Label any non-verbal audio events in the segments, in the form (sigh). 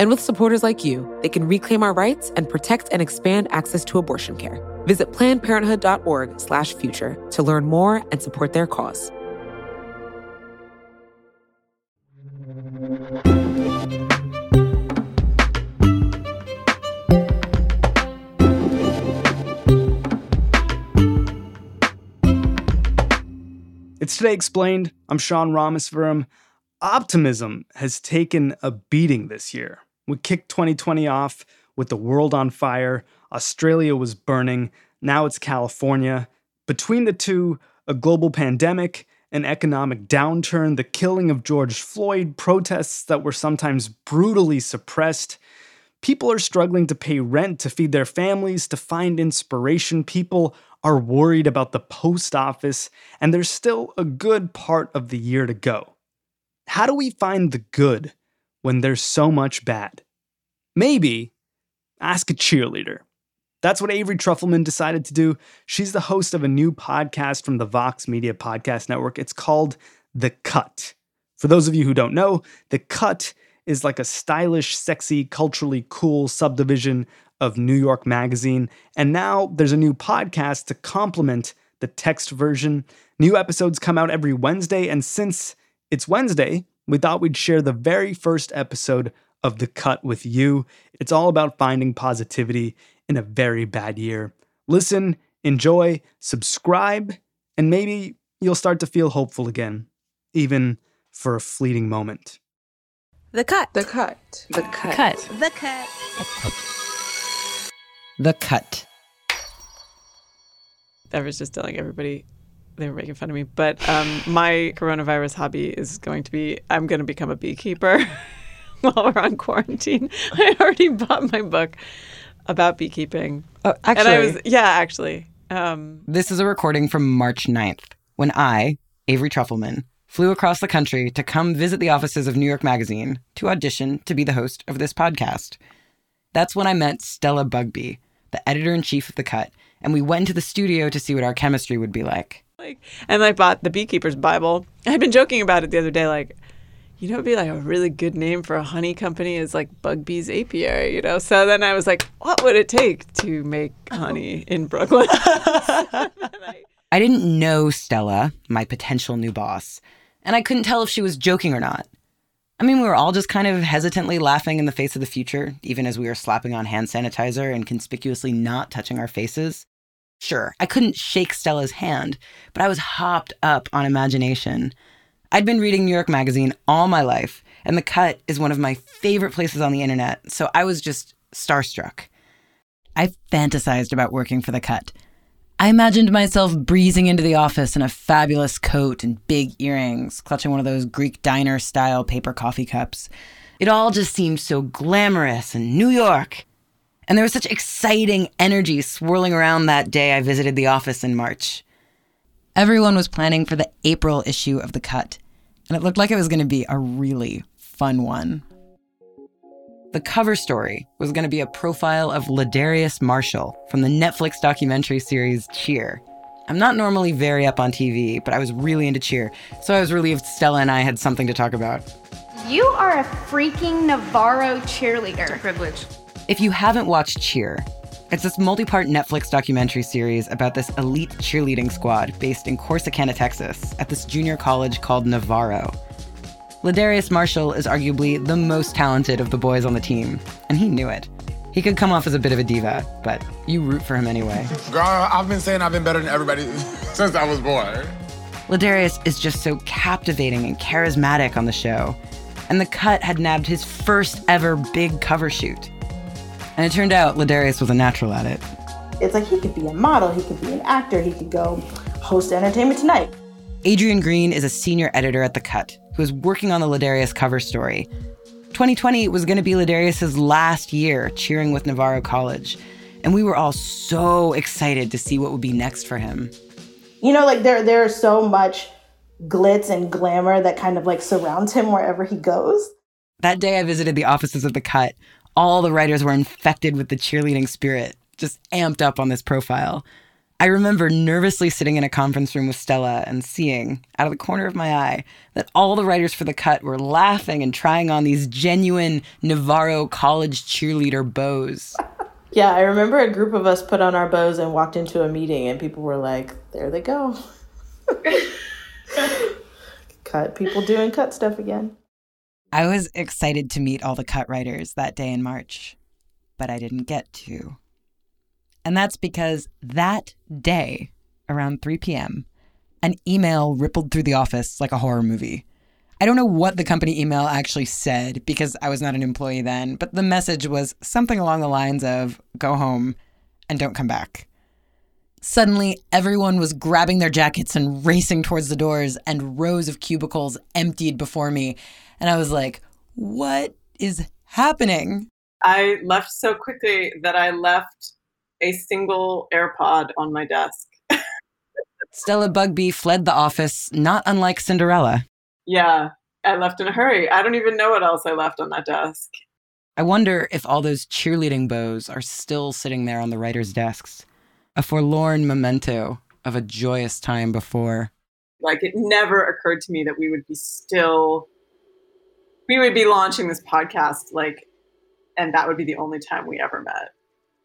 And with supporters like you, they can reclaim our rights and protect and expand access to abortion care. Visit plannedparenthood.org/future to learn more and support their cause. It's Today Explained. I'm Sean Rameswaram. Optimism has taken a beating this year. We kicked 2020 off with the world on fire, Australia was burning, now it's California. Between the two, a global pandemic, an economic downturn, the killing of George Floyd, protests that were sometimes brutally suppressed. People are struggling to pay rent, to feed their families, to find inspiration. People are worried about the post office, and there's still a good part of the year to go. How do we find the good when there's so much bad? Maybe ask a cheerleader. That's what Avery Trufelman decided to do. She's the host of a new podcast from the Vox Media Podcast Network. It's called The Cut. For those of you who don't know, The Cut is like a stylish, sexy, culturally cool subdivision of New York Magazine. And now there's a new podcast to complement the text version. New episodes come out every Wednesday. And since it's Wednesday, we thought we'd share the very first episode of The Cut with you. It's all about finding positivity in a very bad year. Listen, enjoy, subscribe, and maybe you'll start to feel hopeful again, even for a fleeting moment. The cut. The cut. The cut. cut. The cut. The cut. I was just telling everybody they were making fun of me, but um, my coronavirus hobby is going to be I'm going to become a beekeeper (laughs) (laughs) while we're on quarantine. (laughs) I already bought my book about beekeeping. Oh, actually, and I was yeah, actually. Um, this is a recording from March 9th when I, Avery Trufelman, flew across the country to come visit the offices of New York Magazine to audition to be the host of this podcast. That's when I met Stella Bugbee, the editor in chief of The Cut, and we went to the studio to see what our chemistry would be like. Like, and I bought the Beekeeper's Bible. I've been joking about it the other day, like, you know, it'd be like a really good name for a honey company is like Bugbee's Apiary, you know? So then I was like, what would it take to make honey in Brooklyn? (laughs) (laughs) I didn't know Stella, my potential new boss, and I couldn't tell if she was joking or not. I mean, we were all just kind of hesitantly laughing in the face of the future, even as we were slapping on hand sanitizer and conspicuously not touching our faces. Sure, I couldn't shake Stella's hand, but I was hopped up on imagination. I'd been reading New York Magazine all my life, and The Cut is one of my favorite places on the internet, so I was just starstruck. I fantasized about working for The Cut. I imagined myself breezing into the office in a fabulous coat and big earrings, clutching one of those Greek diner style paper coffee cups. It all just seemed so glamorous and New York. And there was such exciting energy swirling around that day I visited the office in March. Everyone was planning for the April issue of The Cut, and it looked like it was going to be a really fun one. The cover story was going to be a profile of Ladarius Marshall from the Netflix documentary series Cheer. I'm not normally very up on TV, but I was really into Cheer, so I was relieved Stella and I had something to talk about. You are a freaking Navarro cheerleader. It's a privilege. If you haven't watched Cheer, it's this multi part Netflix documentary series about this elite cheerleading squad based in Corsicana, Texas, at this junior college called Navarro. Ladarius Marshall is arguably the most talented of the boys on the team, and he knew it. He could come off as a bit of a diva, but you root for him anyway. Girl, I've been saying I've been better than everybody (laughs) since I was born. Ladarius is just so captivating and charismatic on the show, and The Cut had nabbed his first ever big cover shoot. And it turned out Ladarius was a natural at it. It's like he could be a model, he could be an actor, he could go host Entertainment Tonight. Adrienne Green is a senior editor at The Cut who was working on the Ladarius cover story. 2020 was going to be Ladarius's last year cheering with Navarro College, and we were all so excited to see what would be next for him. You know, like there there's so much glitz and glamour that kind of like surrounds him wherever he goes. That day I visited the offices of the cut, all the writers were infected with the cheerleading spirit, just amped up on this profile. I remember nervously sitting in a conference room with Stella and seeing, out of the corner of my eye, that all the writers for the cut were laughing and trying on these genuine Navarro college cheerleader bows. Yeah, I remember a group of us put on our bows and walked into a meeting, and people were like, there they go. (laughs) cut people doing cut stuff again. I was excited to meet all the cut writers that day in March, but I didn't get to. And that's because that day, around 3 p.m., an email rippled through the office like a horror movie. I don't know what the company email actually said because I was not an employee then, but the message was something along the lines of go home and don't come back. Suddenly, everyone was grabbing their jackets and racing towards the doors, and rows of cubicles emptied before me. And I was like, what is happening? I left so quickly that I left a single AirPod on my desk. (laughs) Stella Bugbee fled the office, not unlike Cinderella. Yeah, I left in a hurry. I don't even know what else I left on that desk. I wonder if all those cheerleading bows are still sitting there on the writers' desks. A forlorn memento of a joyous time before. Like, it never occurred to me that we would be still, we would be launching this podcast, like, and that would be the only time we ever met.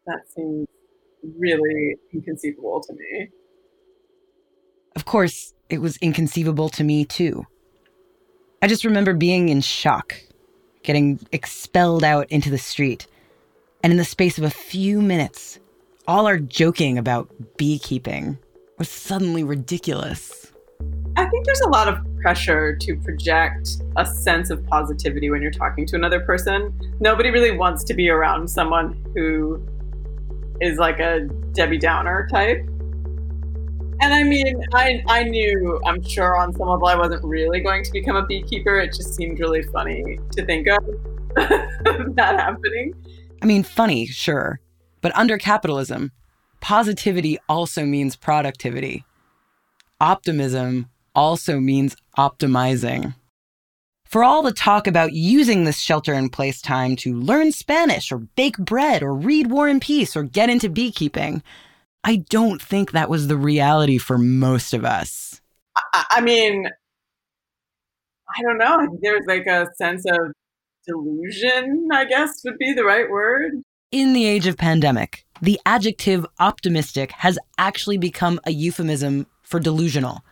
That seems really inconceivable to me. Of course, it was inconceivable to me too. I just remember being in shock, getting expelled out into the street, and in the space of a few minutes, all our joking about beekeeping was suddenly ridiculous. I think there's a lot of pressure to project a sense of positivity when you're talking to another person. Nobody really wants to be around someone who is like a Debbie Downer type. And I mean, I I knew, I'm sure on some level I wasn't really going to become a beekeeper. It just seemed really funny to think of (laughs) that happening. I mean, funny, sure. But under capitalism, positivity also means productivity. Optimism also means optimizing. For all the talk about using this shelter in place time to learn Spanish or bake bread or read War and Peace or get into beekeeping, I don't think that was the reality for most of us. I, I mean, I don't know. There's like a sense of delusion, I guess would be the right word. In the age of pandemic, the adjective optimistic has actually become a euphemism for delusional.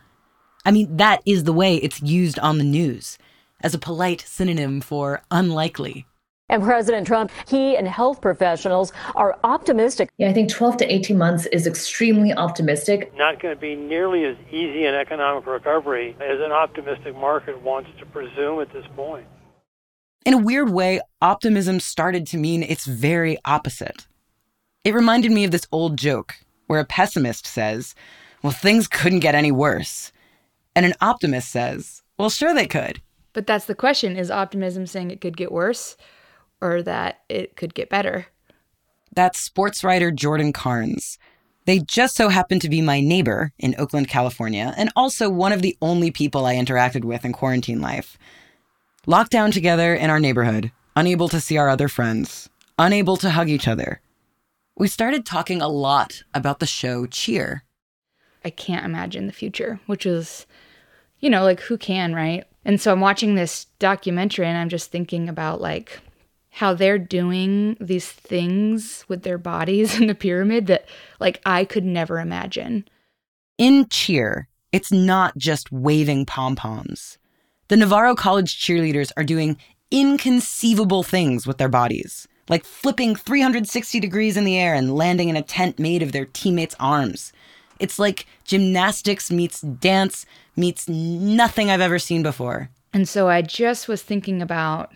I mean, that is the way it's used on the news as a polite synonym for unlikely. And President Trump, he and health professionals are optimistic. Yeah, I think 12 to 18 months is extremely optimistic. Not going to be nearly as easy an economic recovery as an optimistic market wants to presume at this point. In a weird way, optimism started to mean its very opposite. It reminded me of this old joke where a pessimist says, Well, things couldn't get any worse. And an optimist says, Well, sure they could. But that's the question is optimism saying it could get worse or that it could get better? That's sports writer Jordan Carnes. They just so happen to be my neighbor in Oakland, California, and also one of the only people I interacted with in quarantine life. Locked down together in our neighborhood, unable to see our other friends, unable to hug each other. We started talking a lot about the show Cheer. I can't imagine the future, which is, you know, like who can, right? And so I'm watching this documentary and I'm just thinking about like how they're doing these things with their bodies (laughs) in the pyramid that like I could never imagine. In cheer, it's not just waving pom poms. The Navarro College cheerleaders are doing inconceivable things with their bodies, like flipping 360 degrees in the air and landing in a tent made of their teammates' arms. It's like gymnastics meets dance meets nothing I've ever seen before. And so I just was thinking about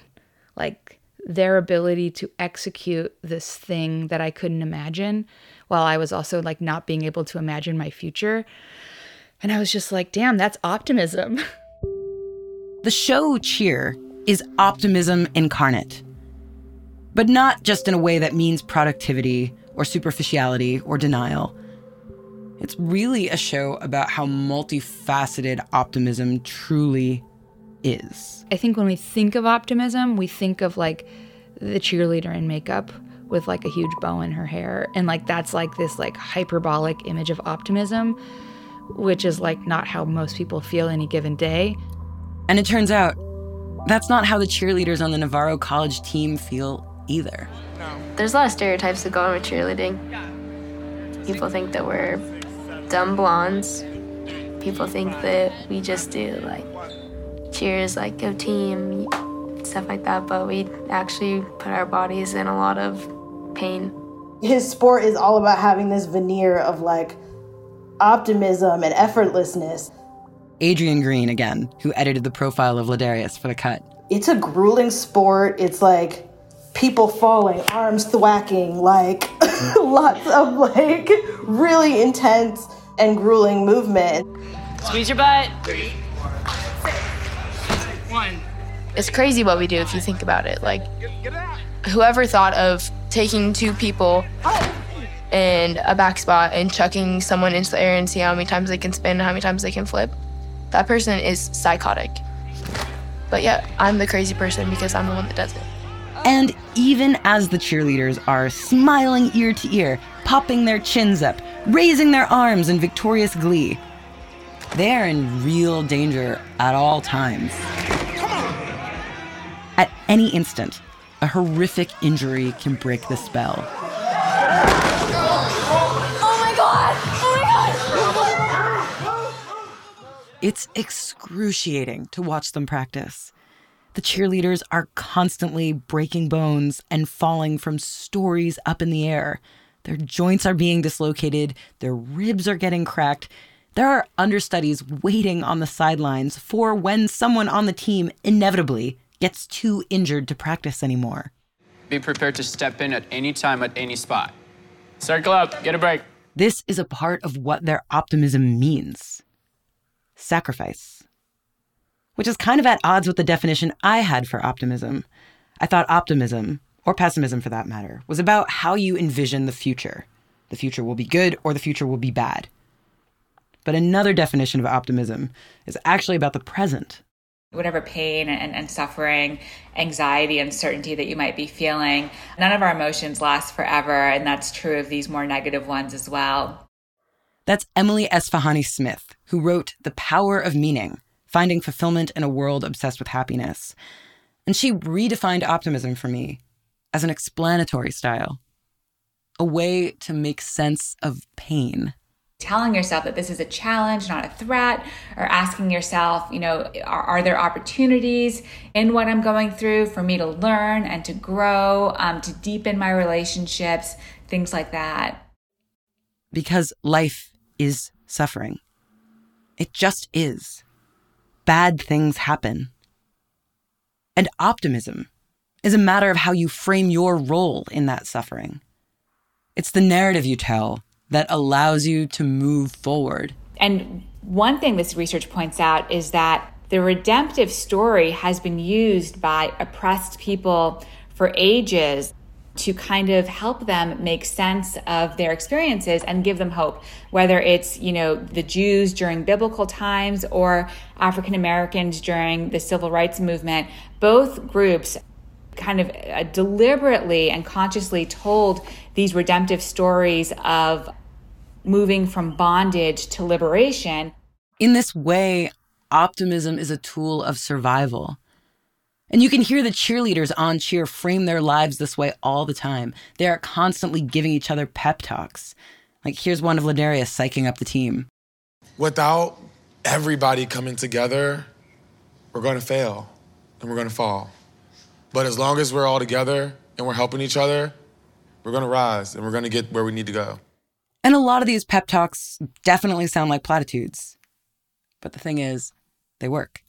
like their ability to execute this thing that I couldn't imagine while I was also like not being able to imagine my future. And I was just like, damn, that's optimism. (laughs) The show Cheer is optimism incarnate. But not just in a way that means productivity or superficiality or denial. It's really a show about how multifaceted optimism truly is. I think when we think of optimism, we think of like the cheerleader in makeup with like a huge bow in her hair and like that's like this like hyperbolic image of optimism which is like not how most people feel any given day. And it turns out that's not how the cheerleaders on the Navarro College team feel either. There's a lot of stereotypes that go on with cheerleading. People think that we're dumb blondes. People think that we just do like cheers, like go team, stuff like that, but we actually put our bodies in a lot of pain. His sport is all about having this veneer of like optimism and effortlessness. Adrienne Green, again, who edited the profile of Ladarius for the cut. It's a grueling sport. It's like people falling, arms thwacking, like (laughs) lots of like really intense and grueling movement. Squeeze your butt. Three, one. It's crazy what we do if you think about it. Like, whoever thought of taking two people and a back spot and chucking someone into the air and see how many times they can spin and how many times they can flip, that person is psychotic. But yeah, I'm the crazy person because I'm the one that does it. And even as the cheerleaders are smiling ear to ear, popping their chins up, raising their arms in victorious glee, they are in real danger at all times. At any instant, a horrific injury can break the spell. It's excruciating to watch them practice. The cheerleaders are constantly breaking bones and falling from stories up in the air. Their joints are being dislocated, their ribs are getting cracked. There are understudies waiting on the sidelines for when someone on the team inevitably gets too injured to practice anymore. Be prepared to step in at any time at any spot. Circle up, get a break. This is a part of what their optimism means sacrifice, which is kind of at odds with the definition I had for optimism. I thought optimism, or pessimism for that matter, was about how you envision the future. The future will be good or the future will be bad. But another definition of optimism is actually about the present. Whatever pain and, and suffering, anxiety, uncertainty that you might be feeling, none of our emotions last forever. And that's true of these more negative ones as well. That's Emily Esfahani Smith, who wrote The Power of Meaning Finding Fulfillment in a World Obsessed with Happiness. And she redefined optimism for me as an explanatory style, a way to make sense of pain. Telling yourself that this is a challenge, not a threat, or asking yourself, you know, are, are there opportunities in what I'm going through for me to learn and to grow, um, to deepen my relationships, things like that. Because life is suffering. It just is. Bad things happen. And optimism is a matter of how you frame your role in that suffering. It's the narrative you tell that allows you to move forward. And one thing this research points out is that the redemptive story has been used by oppressed people for ages to kind of help them make sense of their experiences and give them hope whether it's you know the Jews during biblical times or African Americans during the civil rights movement. Both groups kind of uh, deliberately and consciously told these redemptive stories of moving from bondage to liberation. In this way optimism is a tool of survival and you can hear the cheerleaders on cheer frame their lives this way all the time. They are constantly giving each other pep talks. Like, here's one of Ladarius psyching up the team. Without everybody coming together, we're going to fail and we're going to fall. But as long as we're all together and we're helping each other, we're going to rise and we're going to get where we need to go. And a lot of these pep talks definitely sound like platitudes. But the thing is, they work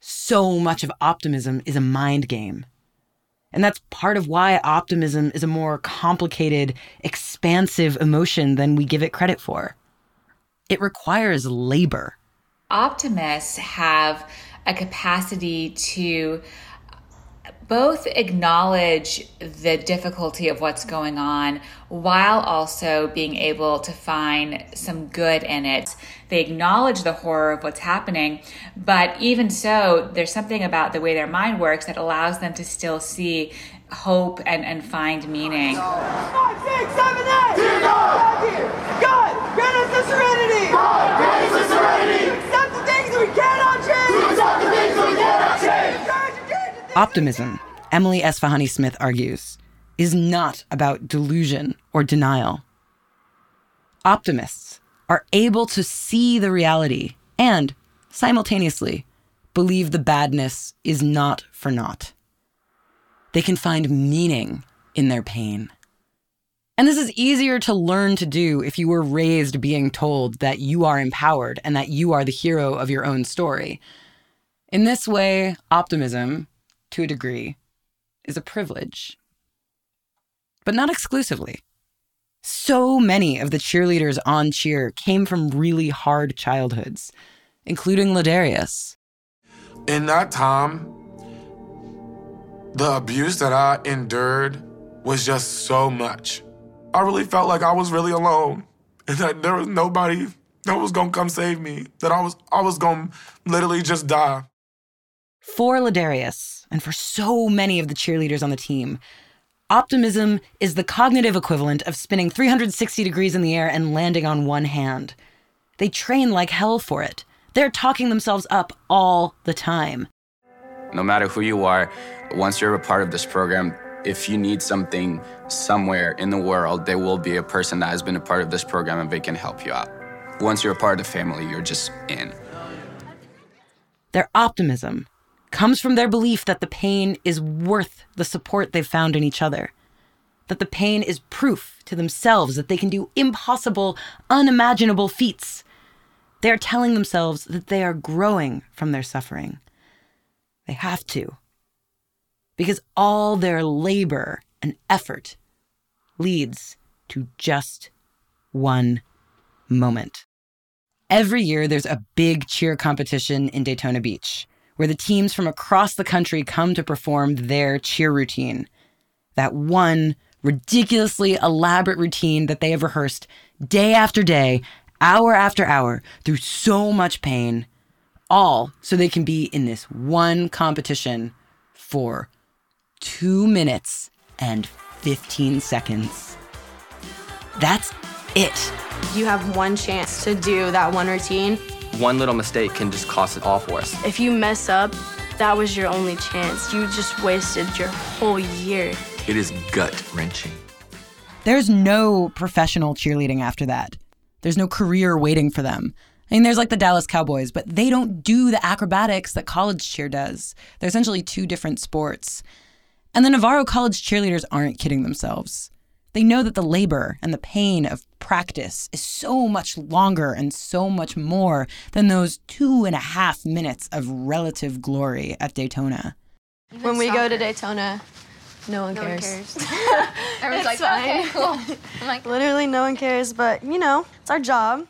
so much of optimism is a mind game. And that's part of why optimism is a more complicated, expansive emotion than we give it credit for. It requires labor. Optimists have a capacity to both acknowledge the difficulty of what's going on while also being able to find some good in it. They acknowledge the horror of what's happening, but even so, there's something about the way their mind works that allows them to still see hope and, and find meaning. Five, six, seven, eight! Dear God! God, grant us the serenity! God, grant us the serenity! To accept the things that we cannot change! To accept the things that we cannot change! Optimism, Emily Esfahani Smith argues, is not about delusion or denial. Optimists are able to see the reality and, simultaneously, believe the badness is not for naught. They can find meaning in their pain. And this is easier to learn to do if you were raised being told that you are empowered and that you are the hero of your own story. In this way, optimism to a degree, is a privilege. But not exclusively. So many of the cheerleaders on cheer came from really hard childhoods, including Ladarius. In that time, the abuse that I endured was just so much. I really felt like I was really alone and that there was nobody that was gonna come save me, that I was I was gonna literally just die. For Ladarius, and for so many of the cheerleaders on the team, optimism is the cognitive equivalent of spinning 360 degrees in the air and landing on one hand. They train like hell for it. They're talking themselves up all the time. No matter who you are, once you're a part of this program, if you need something somewhere in the world, there will be a person that has been a part of this program and they can help you out. Once you're a part of the family, you're just in. Their optimism comes from their belief that the pain is worth the support they've found in each other. That the pain is proof to themselves that they can do impossible, unimaginable feats. They are telling themselves that they are growing from their suffering. They have to. Because all their labor and effort leads to just one moment. Every year, there's a big cheer competition in Daytona Beach where the teams from across the country come to perform their cheer routine. That one ridiculously elaborate routine that they have rehearsed day after day, hour after hour, through so much pain, all so they can be in this one competition for two minutes and 15 seconds. That's it. You have one chance to do that one routine one little mistake can just cost it all for us. If you mess up, that was your only chance. You just wasted your whole year. It is gut wrenching. There's no professional cheerleading after that. There's no career waiting for them. I mean, there's like the Dallas Cowboys, but they don't do the acrobatics that college cheer does. They're essentially two different sports. And the Navarro College cheerleaders aren't kidding themselves. They know that the labor and the pain of practice is so much longer and so much more than those two and a half minutes of relative glory at Daytona. Even when we soccer. go to Daytona, no one no cares. One cares. (laughs) (laughs) Everyone's like, fine. okay, cool. I'm (laughs) like, literally, no one cares, but you know, it's our job.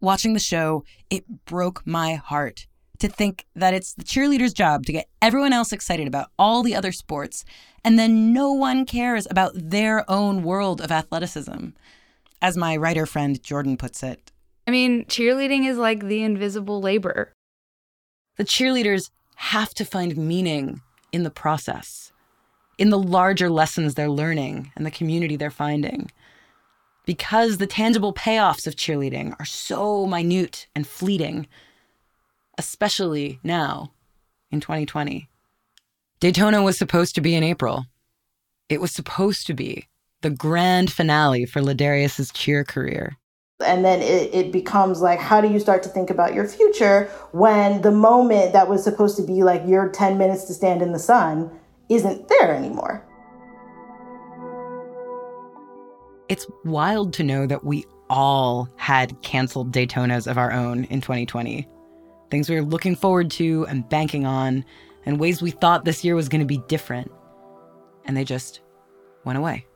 Watching the show, it broke my heart to think that it's the cheerleader's job to get everyone else excited about all the other sports, and then no one cares about their own world of athleticism. As my writer friend Jordan puts it, I mean, cheerleading is like the invisible labor. The cheerleaders have to find meaning in the process, in the larger lessons they're learning and the community they're finding. Because the tangible payoffs of cheerleading are so minute and fleeting, especially now in 2020. Daytona was supposed to be in April. It was supposed to be the grand finale for Ladarius's cheer career. And then it, it becomes like, how do you start to think about your future when the moment that was supposed to be like your 10 minutes to stand in the sun isn't there anymore? It's wild to know that we all had canceled Daytonas of our own in 2020 things we were looking forward to and banking on, and ways we thought this year was going to be different. And they just went away.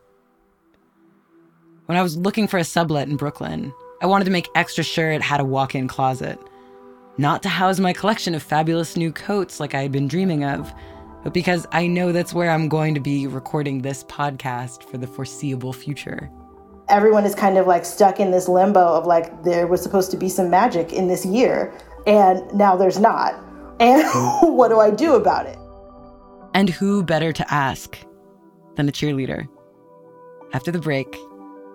When I was looking for a sublet in Brooklyn, I wanted to make extra sure it had a walk in closet. Not to house my collection of fabulous new coats like I had been dreaming of, but because I know that's where I'm going to be recording this podcast for the foreseeable future. Everyone is kind of like stuck in this limbo of like there was supposed to be some magic in this year, and now there's not. And (laughs) what do I do about it? And who better to ask than a cheerleader? After the break,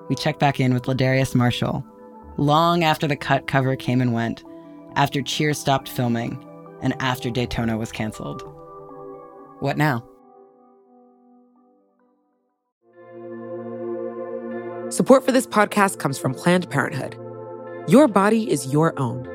we check back in with Ladarius Marshall, long after the cut cover came and went, after Cheer stopped filming, and after Daytona was canceled. What now? Support for this podcast comes from Planned Parenthood. Your body is your own.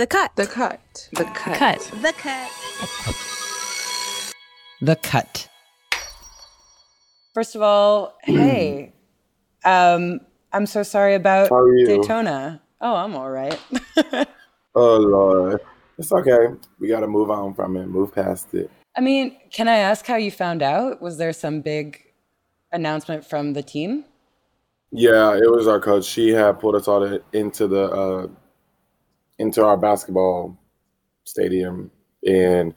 The cut. The cut. The cut. cut. The cut. The cut. First of all, hey, um, I'm so sorry about How are you? Daytona. Oh, I'm all right. (laughs) Oh Lord, it's okay. We got to move on from it, move past it. I mean, can I ask how you found out? Was there some big announcement from the team? Yeah, it was our coach. She had pulled us all the, into the uh, into our basketball stadium, and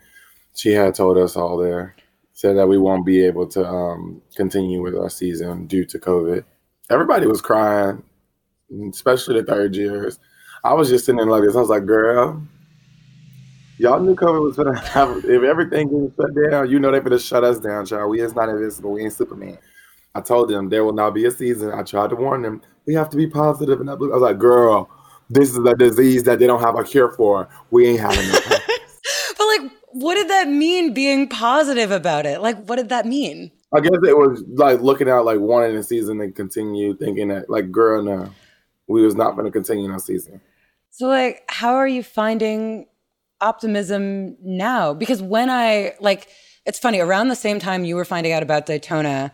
she had told us all there said that we won't be able to um, continue with our season due to COVID. Everybody was crying, especially the third years. I was just sitting there like this. I was like, "Girl, y'all knew COVID was gonna (laughs) have. If everything getting shut down, you know they're gonna shut us down, child. We is not invincible. We ain't Superman." I told them there will not be a season. I tried to warn them. We have to be positive, and I was like, "Girl, this is a disease that they don't have a cure for. We ain't having it." (laughs) But like, what did that mean? Being positive about it? Like, what did that mean? I guess it was like looking out, like wanting the season to continue, thinking that, like, girl, no, we was not going to continue our season. So, like, how are you finding optimism now? Because when I, like, it's funny, around the same time you were finding out about Daytona,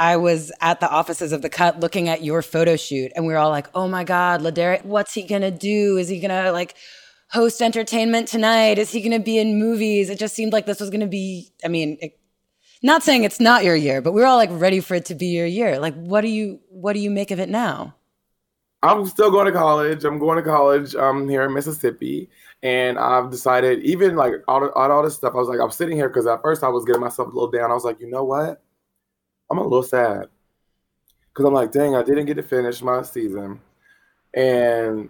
I was at the offices of the cut looking at your photo shoot, and we were all like, oh my God, Ladarius, what's he gonna do? Is he gonna, like, host entertainment tonight? Is he gonna be in movies? It just seemed like this was gonna be, I mean, it, not saying it's not your year, but we were all like ready for it to be your year. Like, what do you, what do you make of it now? I'm still going to college. I'm going to college um, here in Mississippi. And I've decided, even like all, all, all this stuff, I was like, I'm sitting here because at first I was getting myself a little down. I was like, you know what? I'm a little sad. Because I'm like, dang, I didn't get to finish my season. And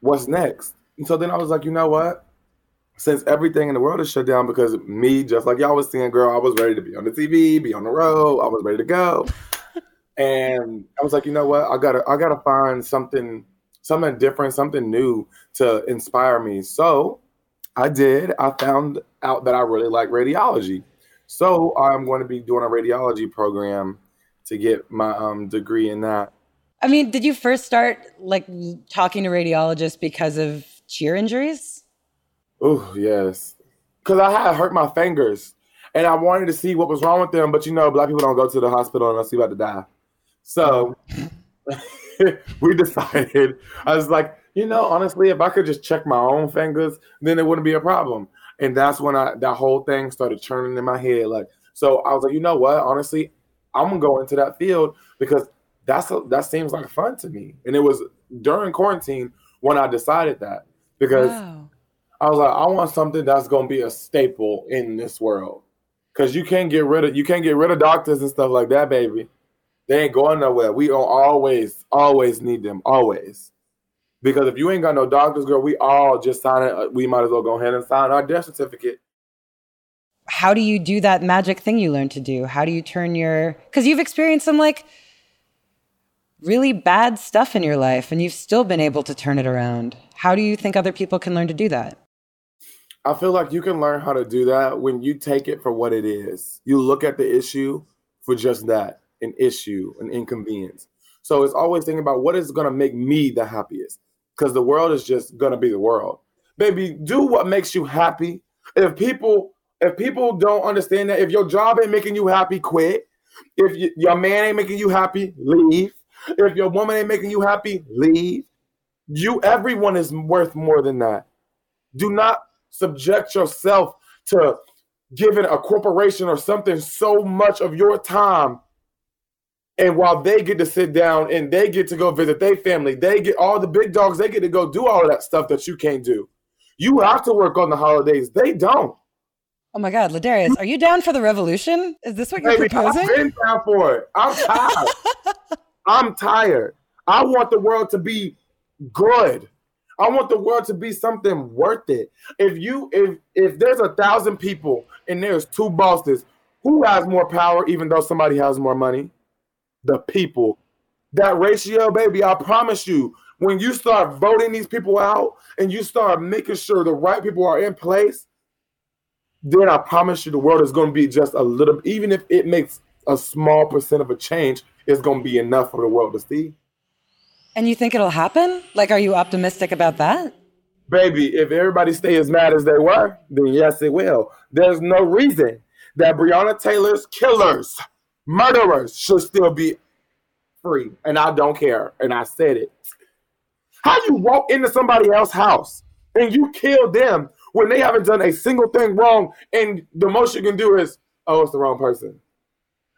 what's next? And so then I was like, you know what? Since everything in the world is shut down because me, just like y'all was seeing, girl, I was ready to be on the TV, be on the road. I was ready to go. (laughs) and I was like, you know what? I gotta I gotta find something something different, something new to inspire me. So I did. I found out that I really like radiology. So I'm going to be doing a radiology program to get my um, degree in that. I mean, did you first start like talking to radiologists because of cheer injuries? Oh, yes. Because I had hurt my fingers and I wanted to see what was wrong with them. But you know, black people don't go to the hospital unless you're about to die. So (laughs) we decided, I was like, you know, honestly, if I could just check my own fingers, then it wouldn't be a problem. And that's when I that whole thing started churning in my head. Like, so I was like, you know what? Honestly, I'm gonna go into that field because that's a, that seems like fun to me. And it was during quarantine when I decided that because Wow. I was like, I want something that's gonna be a staple in this world. Cause you can't get rid of you can't get rid of doctors and stuff like that, baby. They ain't going nowhere. We don't always, always need them, always. Because if you ain't got no doctors, girl, we all just sign it. Uh, we might as well go ahead and sign our death certificate. how do you do that magic thing you learned to do? How do you turn your because you've experienced some like really bad stuff in your life and you've still been able to turn it around. How do you think other people can learn to do that? I feel like you can learn how to do that when you take it for what it is. You look at the issue for just that an issue, an inconvenience. So it's always thinking about what is going to make me the happiest because the world is just to be the world. Baby, do what makes you happy. If people if people don't understand that, if your job ain't making you happy, quit. If you, your man ain't making you happy, leave. If your woman ain't making you happy, leave. You, everyone is worth more than that. Do not subject yourself to giving a corporation or something so much of your time. And while they get to sit down and they get to go visit their family, they get all the big dogs, they get to go do all of that stuff that you can't do. You have to work on the holidays. They don't. Oh my God, Ladarius, are you down for the revolution? Is this what you're Baby, proposing? I've been down for it. I'm tired. (laughs) I'm tired. I want the world to be good. I want the world to be something worth it. If you if if there's a thousand people and there's two bosses, who has more power even though somebody has more money? The people. That ratio, baby, I promise you, when you start voting these people out and you start making sure the right people are in place, then I promise you the world is going to be just a little, even if it makes a small percent of a change, it's going to be enough for the world to see. And you think it'll happen? Like, are you optimistic about that? Baby, if everybody stay as mad as they were, then yes, it will. There's no reason that Breonna Taylor's killers, murderers, should still be free. And I don't care. And I said it. How you walk into somebody else's house and you kill them when they haven't done a single thing wrong, and the most you can do is, oh, it's the wrong person.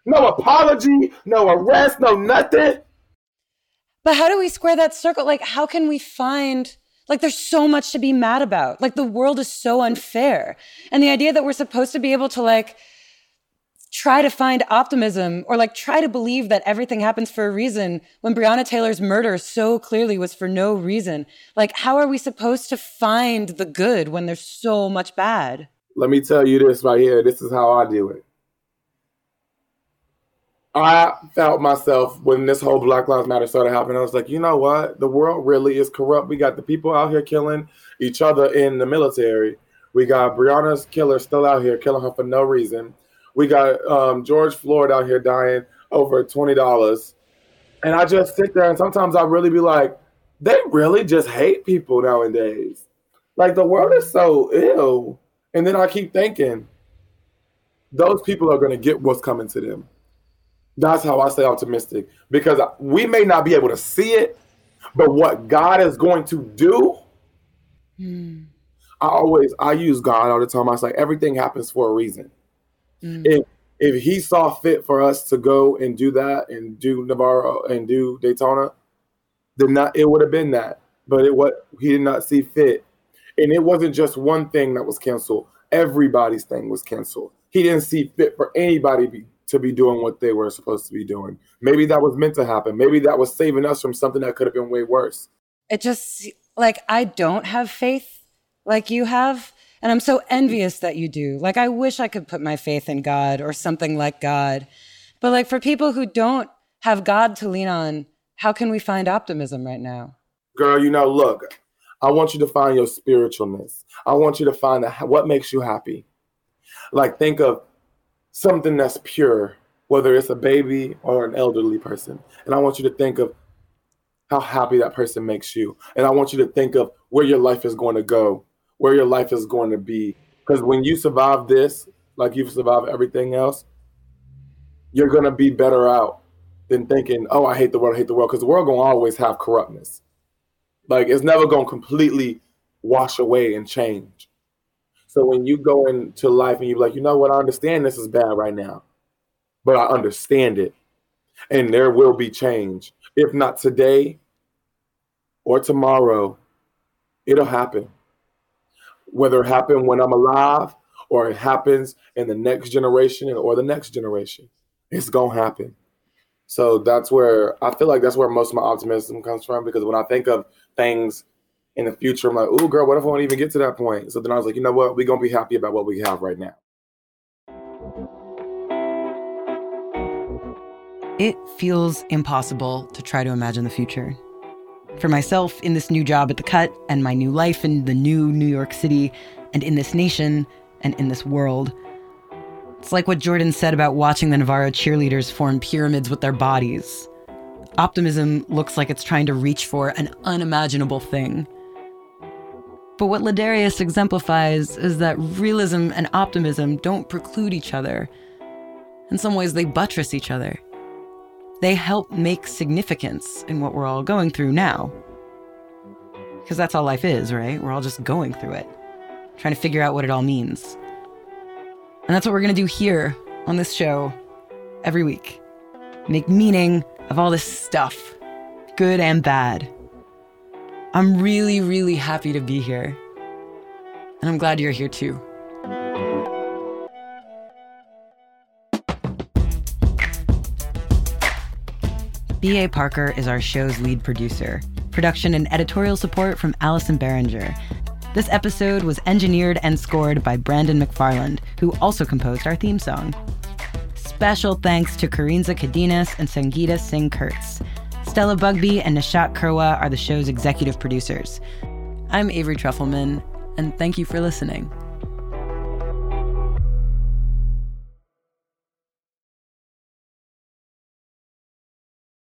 No apology, no arrest, no nothing. But how do we square that circle? Like, how can we find, like, there's so much to be mad about. Like, the world is so unfair. And the idea that we're supposed to be able to, like, try to find optimism or like try to believe that everything happens for a reason when Breonna Taylor's murder so clearly was for no reason. Like, how are we supposed to find the good when there's so much bad? Let me tell you this right here. This is how I do it. I felt myself when this whole Black Lives Matter started happening. I was like, you know what? The world really is corrupt. We got the people out here killing each other in the military. We got Breonna's killer still out here killing her for no reason. We got um, George Floyd out here dying over twenty dollars, and I just sit there and sometimes I really be like, they really just hate people nowadays. Like the world is so ill, and then I keep thinking, those people are going to get what's coming to them. That's how I stay optimistic because we may not be able to see it, but what God is going to do. I always I use God all the time. I was like, everything happens for a reason. Mm. If if he saw fit for us to go and do that and do Navarro and do Daytona, then not it would have been that. But it what he did not see fit. And it wasn't just one thing that was canceled. Everybody's thing was canceled. He didn't see fit for anybody be, to be doing what they were supposed to be doing. Maybe that was meant to happen. Maybe that was saving us from something that could have been way worse. It just, like, I don't have faith like you have. And I'm so envious that you do. Like, I wish I could put my faith in God or something like God. But, like, for people who don't have God to lean on, how can we find optimism right now? Girl, you know, look, I want you to find your spiritualness. I want you to find what makes you happy. Like, think of something that's pure, whether it's a baby or an elderly person. And I want you to think of how happy that person makes you. And I want you to think of where your life is going to go, where your life is going to be. Because when you survive this, like you've survived everything else, you're going to be better out than thinking, oh, I hate the world, I hate the world. Because the world going to always have corruptness. Like it's never going to completely wash away and change. So when you go into life and you're like, you know what, I understand this is bad right now, but I understand it. And there will be change. If not today or tomorrow, it'll happen whether it happened when I'm alive or it happens in the next generation or the next generation. It's gonna happen. So that's where I feel like that's where most of my optimism comes from because when I think of things in the future, I'm like, oh girl, what if I don't even get to that point? So then I was like, you know what? We're gonna be happy about what we have right now. It feels impossible to try to imagine the future. For myself, in this new job at The Cut, and my new life in the new New York City, and in this nation, and in this world, it's like what Jordan said about watching the Navarro cheerleaders form pyramids with their bodies. Optimism looks like it's trying to reach for an unimaginable thing. But what Ladarius exemplifies is that realism and optimism don't preclude each other. In some ways, they buttress each other. They help make significance in what we're all going through now. Because that's all life is, right? We're all just going through it, trying to figure out what it all means. And that's what we're going to do here on this show every week make meaning of all this stuff, good and bad. I'm really, really happy to be here. And I'm glad you're here too. B.A. Parker is our show's lead producer. Production and editorial support from Allison Behringer. This episode was engineered and scored by Brandon McFarland, who also composed our theme song. Special thanks to Karinza Kadinas and Sangeeta Singh Kurtz. Stella Bugbee and Nishat Kurwa are the show's executive producers. I'm Avery Trufelman, and thank you for listening.